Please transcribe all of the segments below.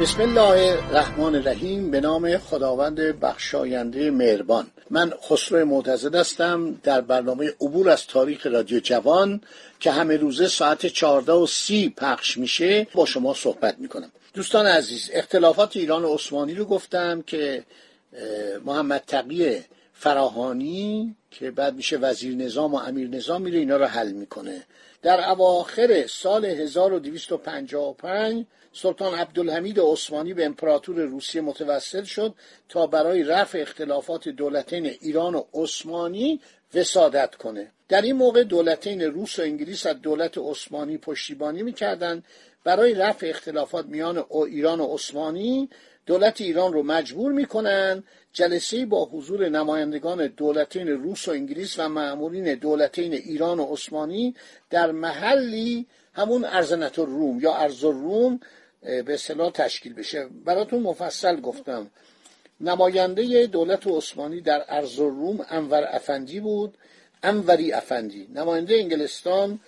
بسم الله الرحمن الرحیم. به نام خداوند بخشاینده مهربان. من خسرو معتزد هستم. در برنامه عبور از تاریخ رادیو جوان که همه روزه ساعت 14 و سی پخش میشه با شما صحبت می‌کنم. دوستان عزیز اختلافات ایران و عثمانی رو گفتم که محمد تقی فراهانی که بعد میشه وزیر نظام و امیر نظام میره اینا رو حل می‌کنه. در اواخر سال 1255 سلطان عبدالحمید عثمانی به امپراتور روسیه متوسل شد تا برای رفع اختلافات دولتین ایران و عثمانی وسادت کنه. در این موقع دولتین روس و انگلیس از دولت عثمانی پشتیبانی می‌کردند. برای رفع اختلافات میان ایران و عثمانی دولت ایران رو مجبور می‌کنن جلسه با حضور نمایندگان دولتین روس و انگلیس و معمولین دولتین ایران و عثمانی در محلی همون ارزنت روم یا ارز روم به اصطلاح تشکیل بشه. براتون مفصل گفتم. نماینده دولت عثمانی در ارز روم انور افندی بود انوری افندی. نماینده انگلستان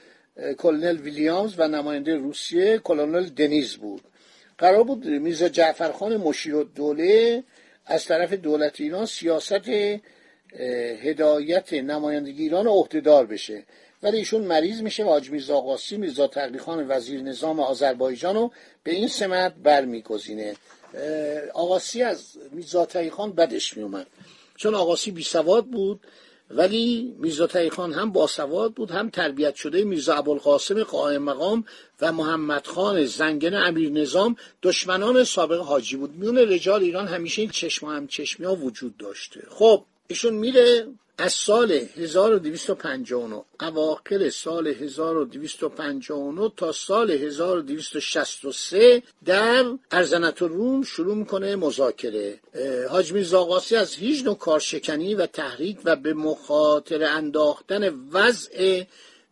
کلونل ویلیامز و نماینده روسیه کلونل دنیز بود. قرار بود میرزا جعفرخان مشیر دوله از طرف دولت ایران سیاست هدایت نمایندگی ایران عهدهدار بشه. ولی ایشون مریض میشه و حاج میرزا قاسی میرزا تقلیخان وزیر نظام آذربایجان رو به این سمت برمیگزینه. آقاسی از میرزا خان بدش میومد چون آقاسی بی سواد بود ولی میرزا خان هم باسواد بود هم تربیت شده میرزا ابوالقاسم قائم مقام و محمد خان زنگن امیر نظام دشمنان سابق حاجی بود. میون رجال ایران همیشه این چشم هم چشمی ها وجود داشته. خب ایشون میره از سال 1259 اواخر سال 1259 تا سال 1263 در ارزنت روم شروع می‌کنه مذاکره. حاج میرزا از هیچ نوع کارشکنی و تحریک و به مخاطر انداختن وضع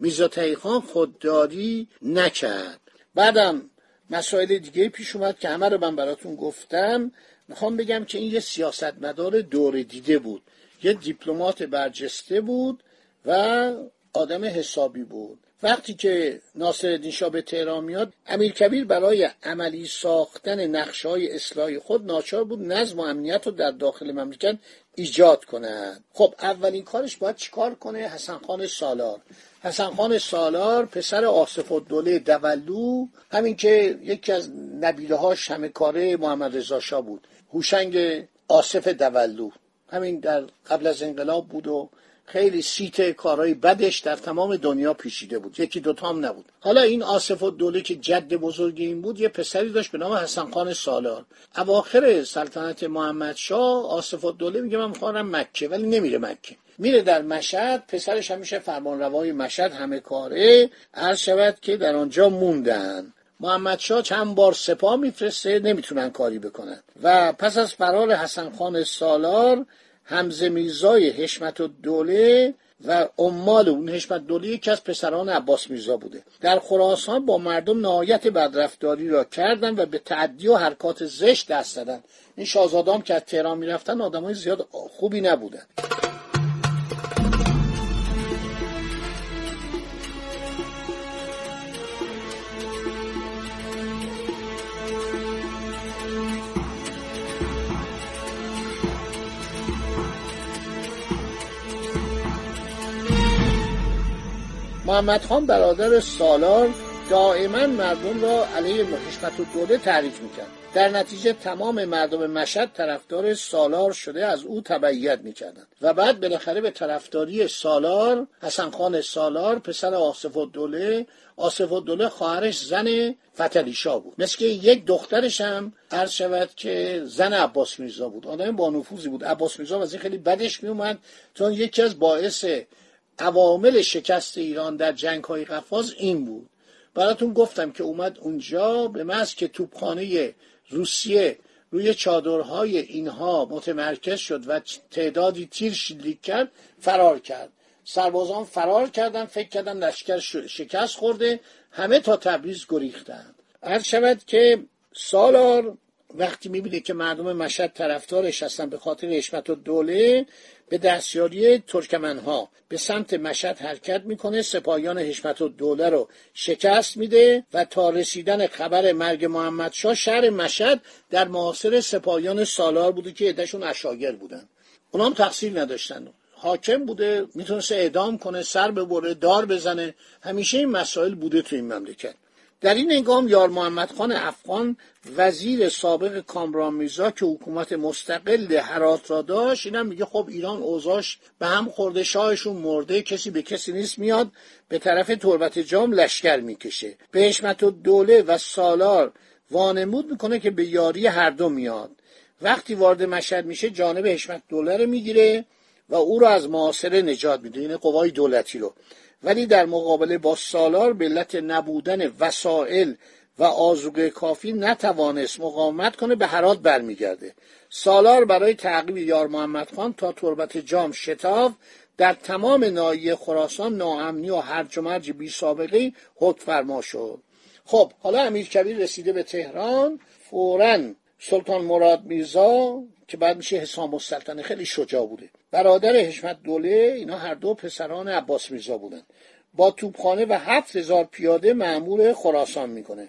میرزا خان خودداری نکرد. بعدم مسائل دیگه پیش اومد که همه رو من براتون گفتم. می‌خوام بگم که این یه سیاستمدار دور دیده بود. یه دیپلمات برجسته بود و آدم حسابی بود. وقتی که ناصر شاه به تهران میاد امیر کبیر برای عملی ساختن نقشه های اصلاحی خود ناچار بود نظم و امنیت رو در داخل مملکت ایجاد کند. خب اولین کارش باید چیکار کنه؟ حسن خان سالار. حسن خان سالار پسر آصف الدوله دولو همین که یکی از نبیله هاش همه کاره محمد رضا شاه بود. هوشنگ آصف دولو. همین در قبل از انقلاب بود و خیلی سیت کارهای بدش در تمام دنیا پیشیده بود. یکی دوتا هم نبود. حالا این آصف و دوله که جد بزرگ این بود یه پسری داشت به نام حسن خان سالار. اواخر سلطنت محمد شاه آصف و دوله میگه من می‌خوام مکه ولی نمیره مکه. میره در مشهد پسرش همیشه فرمانروای مشهد همه کاره. عرض شود که در آنجا موندن. محمد شاه چند بار سپاه میفرسته نمی‌تونن کاری بکنن. و پس از فرار حسن خان سالار همزه میرزای حشمت و دوله و عمال اون حشمت دوله یکی از پسران عباس میرزا بوده. در خراسان با مردم نهایت بدرفتاری را کردن و به تعدی و حرکات زشت دست دادن این شاهزادام که از تهران می‌رفتن آدمای زیاد خوبی نبودن. محمد خان برادر سالار دائما مردم را علیه حشمت و دوله تحریک می‌کرد. در نتیجه تمام مردم مشهد طرفدار سالار شده از او تبعیت می‌کردند. و بعد بالاخره به طرفداری سالار حسن خان سالار پسر آصف الدوله آصف الدوله خواهرش زن فتلی شاه بود. مثل که یک دخترش هم عرض شود که زن عباس میرزا بود. آدم با نفوذی بود. عباس میرزا از این خیلی بدش میومد چون یکی از باعث عوامل شکست ایران در جنگ های قفاز این بود. براتون گفتم که اومد اونجا به محض که توپخانه روسیه روی چادرهای اینها متمرکز شد و تعدادی تیر شلیک کرد فرار کرد. سربازان فرار کردن فکر کردن لشکر شکست خورده همه تا تبریز گریختند. هر شود که سالار وقتی می‌بینه که مردم مشهد طرفدارش هستن به خاطر حشمت و دوله به دستیاری ترکمنها. به سمت مشهد حرکت می‌کنه سپاهیان حشمت و دوله رو شکست میده و تا رسیدن خبر مرگ محمد شاه شهر مشهد در معاصر سپاهیان سالار بوده که عدهشون اشاگر بودن. اونام تقصیر نداشتن. حاکم بوده می‌تونست اعدام کنه سر ببره دار بزنه. همیشه این مسائل بوده تو این مملکت. در این انگام یار محمد خان افغان وزیر سابق کامران میرزا که حکومت مستقل هرات را داشت اینم میگه خب ایران اوضاش به هم خورده شاهشون مرده کسی به کسی نیست میاد به طرف تربت جام لشکر می‌کشه. به حشمت و دوله و سالار وانمود می‌کنه که به یاری هر دو میاد. وقتی وارد مشهد میشه جانب حشمت دوله رو می‌گیره و او را از معاصره نجات میده. این قوای دولتی رو. ولی در مقابله با سالار به علت نبودن وسایل و آزوقه کافی نتوانست مقاومت کنه به هرات برمیگرده. سالار برای تعقیب یار محمد خان تا تربت جام شتاف در تمام ناحیه خراسان ناامنی و هرج و مرج بی سابقه حکم فرما شد. خب حالا امیر کبیر رسیده به تهران. فورا سلطان مراد میرزا که بعد میشه حسام السلطنه. خیلی شجاع بوده. برادر حشمت دوله اینا هر دو پسران عباس میرزا بودن. با توپخانه و هفت هزار پیاده معمور خراسان می‌کنه.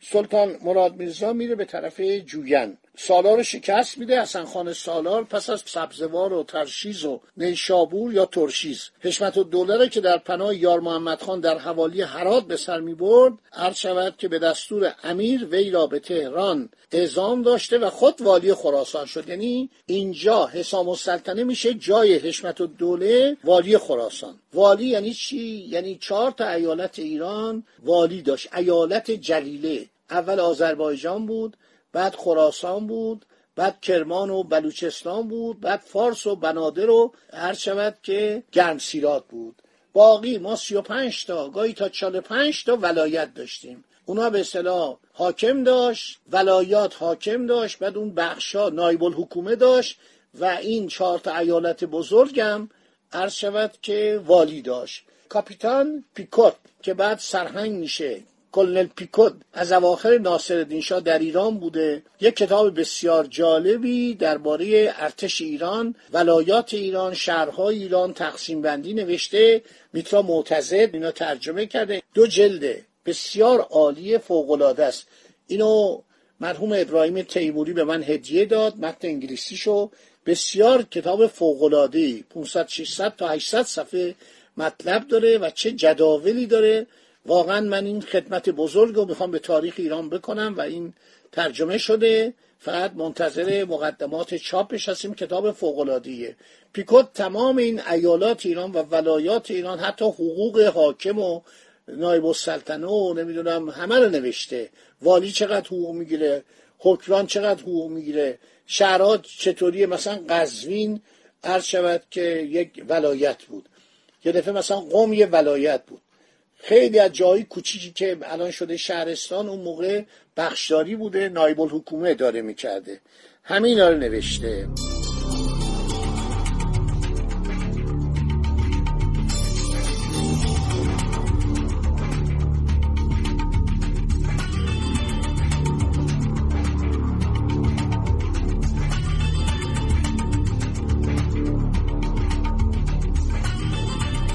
سلطان مراد میرزا میره به طرف جوین. سالار شکست میده حسن خان سالار پس از سبزوار و ترشیز و نیشابور یا ترشیز. حشمت و دوله که در پناه یار محمد خان در حوالی هرات به سر می برد عرض شود که به دستور امیر وی را به تهران اعزام داشته و خود والی خراسان شد. یعنی اینجا حسام السلطنه میشه جای حشمت و دوله والی خراسان. والی یعنی چی؟ یعنی چهار تا ایالت ایران والی داشت. ایالت جلیله. اول آذربایجان بود بعد خراسان بود بعد کرمان و بلوچستان بود بعد فارس و بنادر و هر شود که گرمسیرات بود. باقی ما سی و پنج تا گاهی تا چال پنج تا ولایت داشتیم. اونا به اصطلاح حاکم داشت ولایات حاکم داشت بعد اون بخشا نایب الحکومه داشت و این چهار تا ایالت بزرگم عرض شود که والی داشت. کاپیتان پیکوت که بعد سرهنگ میشه. کلنل پیکود از اواخر ناصر شاه در ایران بوده. یک کتاب بسیار جالبی درباره ارتش ایران ولایات ایران شهرهای ایران تقسیم بندی نوشته. میترا معتزد اینا ترجمه کرده. دو جلده بسیار عالی فوقالعاده است. اینو مرحوم ابراهیم تیموری به من هدیه داد متن انگلیسیشو. بسیار کتاب فوقالعاده 500 600 تا 800 صفحه مطلب داره و چه جداولی داره. واقعا من این خدمت بزرگ رو می‌خوام به تاریخ ایران بکنم و این ترجمه شده. فقط منتظر مقدمات چاپش هستیم کتاب فوقلادیه پیکوت تمام این ایالات ایران و ولایات ایران حتی حقوق حاکم و نایب السلطنه و نمی‌دونم همه رو نوشته. والی چقدر حقوق می‌گیره؟ حکران چقدر حقوق می‌گیره؟ شهرات چطوریه؟ مثلا قزوین عرض شود که یک ولایت بود. یه دفعه مثلا قوم یه ولایت بود. خیلی از جایی کوچیکی که الان شده شهرستان اون موقع بخشداری بوده نایب الحکومه داره می‌کرده. همین رو نوشته.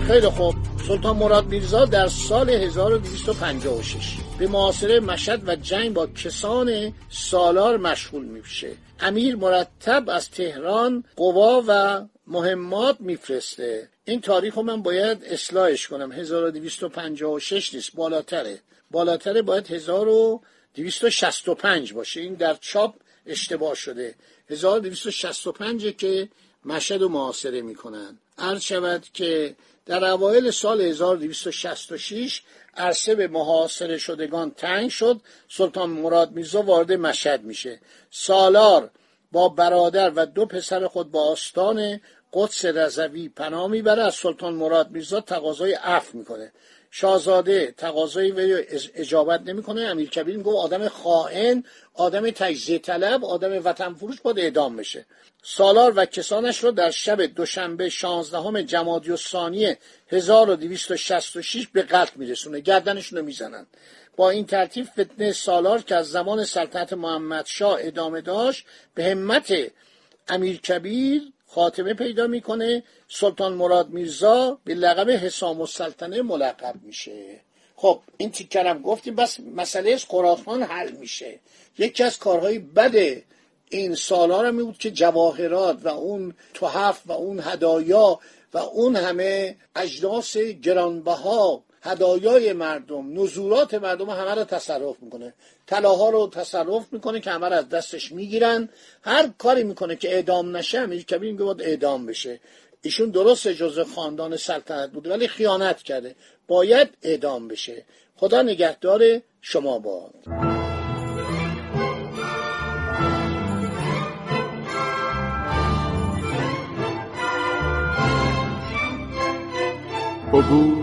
خیلی خوب. سلطان مراد میرزا در سال 1256 به معاصره مشهد و جنگ با کسان سالار مشغول میشه. امیر مرتب از تهران قوا و مهمات میفرسته. این تاریخ رو من باید اصلاحش کنم. 1256 نیست بالاتره. بالاتره باید 1265 باشه. این در چاپ اشتباه شده. 1265 که مشهد و معاصره می‌کنن. عرض شود که در اوایل سال 1266 عرصه به محاصره شدگان تنگ شد سلطان مراد میرزا وارد مشهد میشه. سالار با برادر و دو پسر خود با آستان قدس رضوی پناه می‌بره از سلطان مراد میرزا تقاضای عفو می‌کنه. شاهزاده تقاضای وی اجابت نمی‌کنه. امیر کبیر میگه آدم خائن آدم تجزیه طلب آدم وطن فروش باید اعدام بشه. سالار و کسانش رو در شب دوشنبه 16 جمادی و ثانی 1266 به قتل میرسونه. گردنشون رو می‌زنن. با این ترتیب فتنه سالار که از زمان سلطنت محمد شاه ادامه داشت به همت امیر کبیر خاتمه پیدا می‌کنه سلطان مراد میرزا به لقب حسام السلطنه ملقب میشه. خب این تیکرم گفتیم بس مسئله خراسان حل میشه. یکی از کارهای بد این سالار می بود که جواهرات و اون تحف و اون هدایا و اون همه اجناس گرانبها هدایای مردم نزورات مردم همه رو تصرف می‌کنه. طلاها رو تصرف می‌کنه که همه از دستش می‌گیرن. هر کاری می‌کنه که اعدام نشه امیر کبیر میگه باید اعدام بشه. ایشون درست جزء خاندان سلطنت بوده ولی خیانت کرده. باید اعدام بشه. خدا نگهدار شما باد. عبور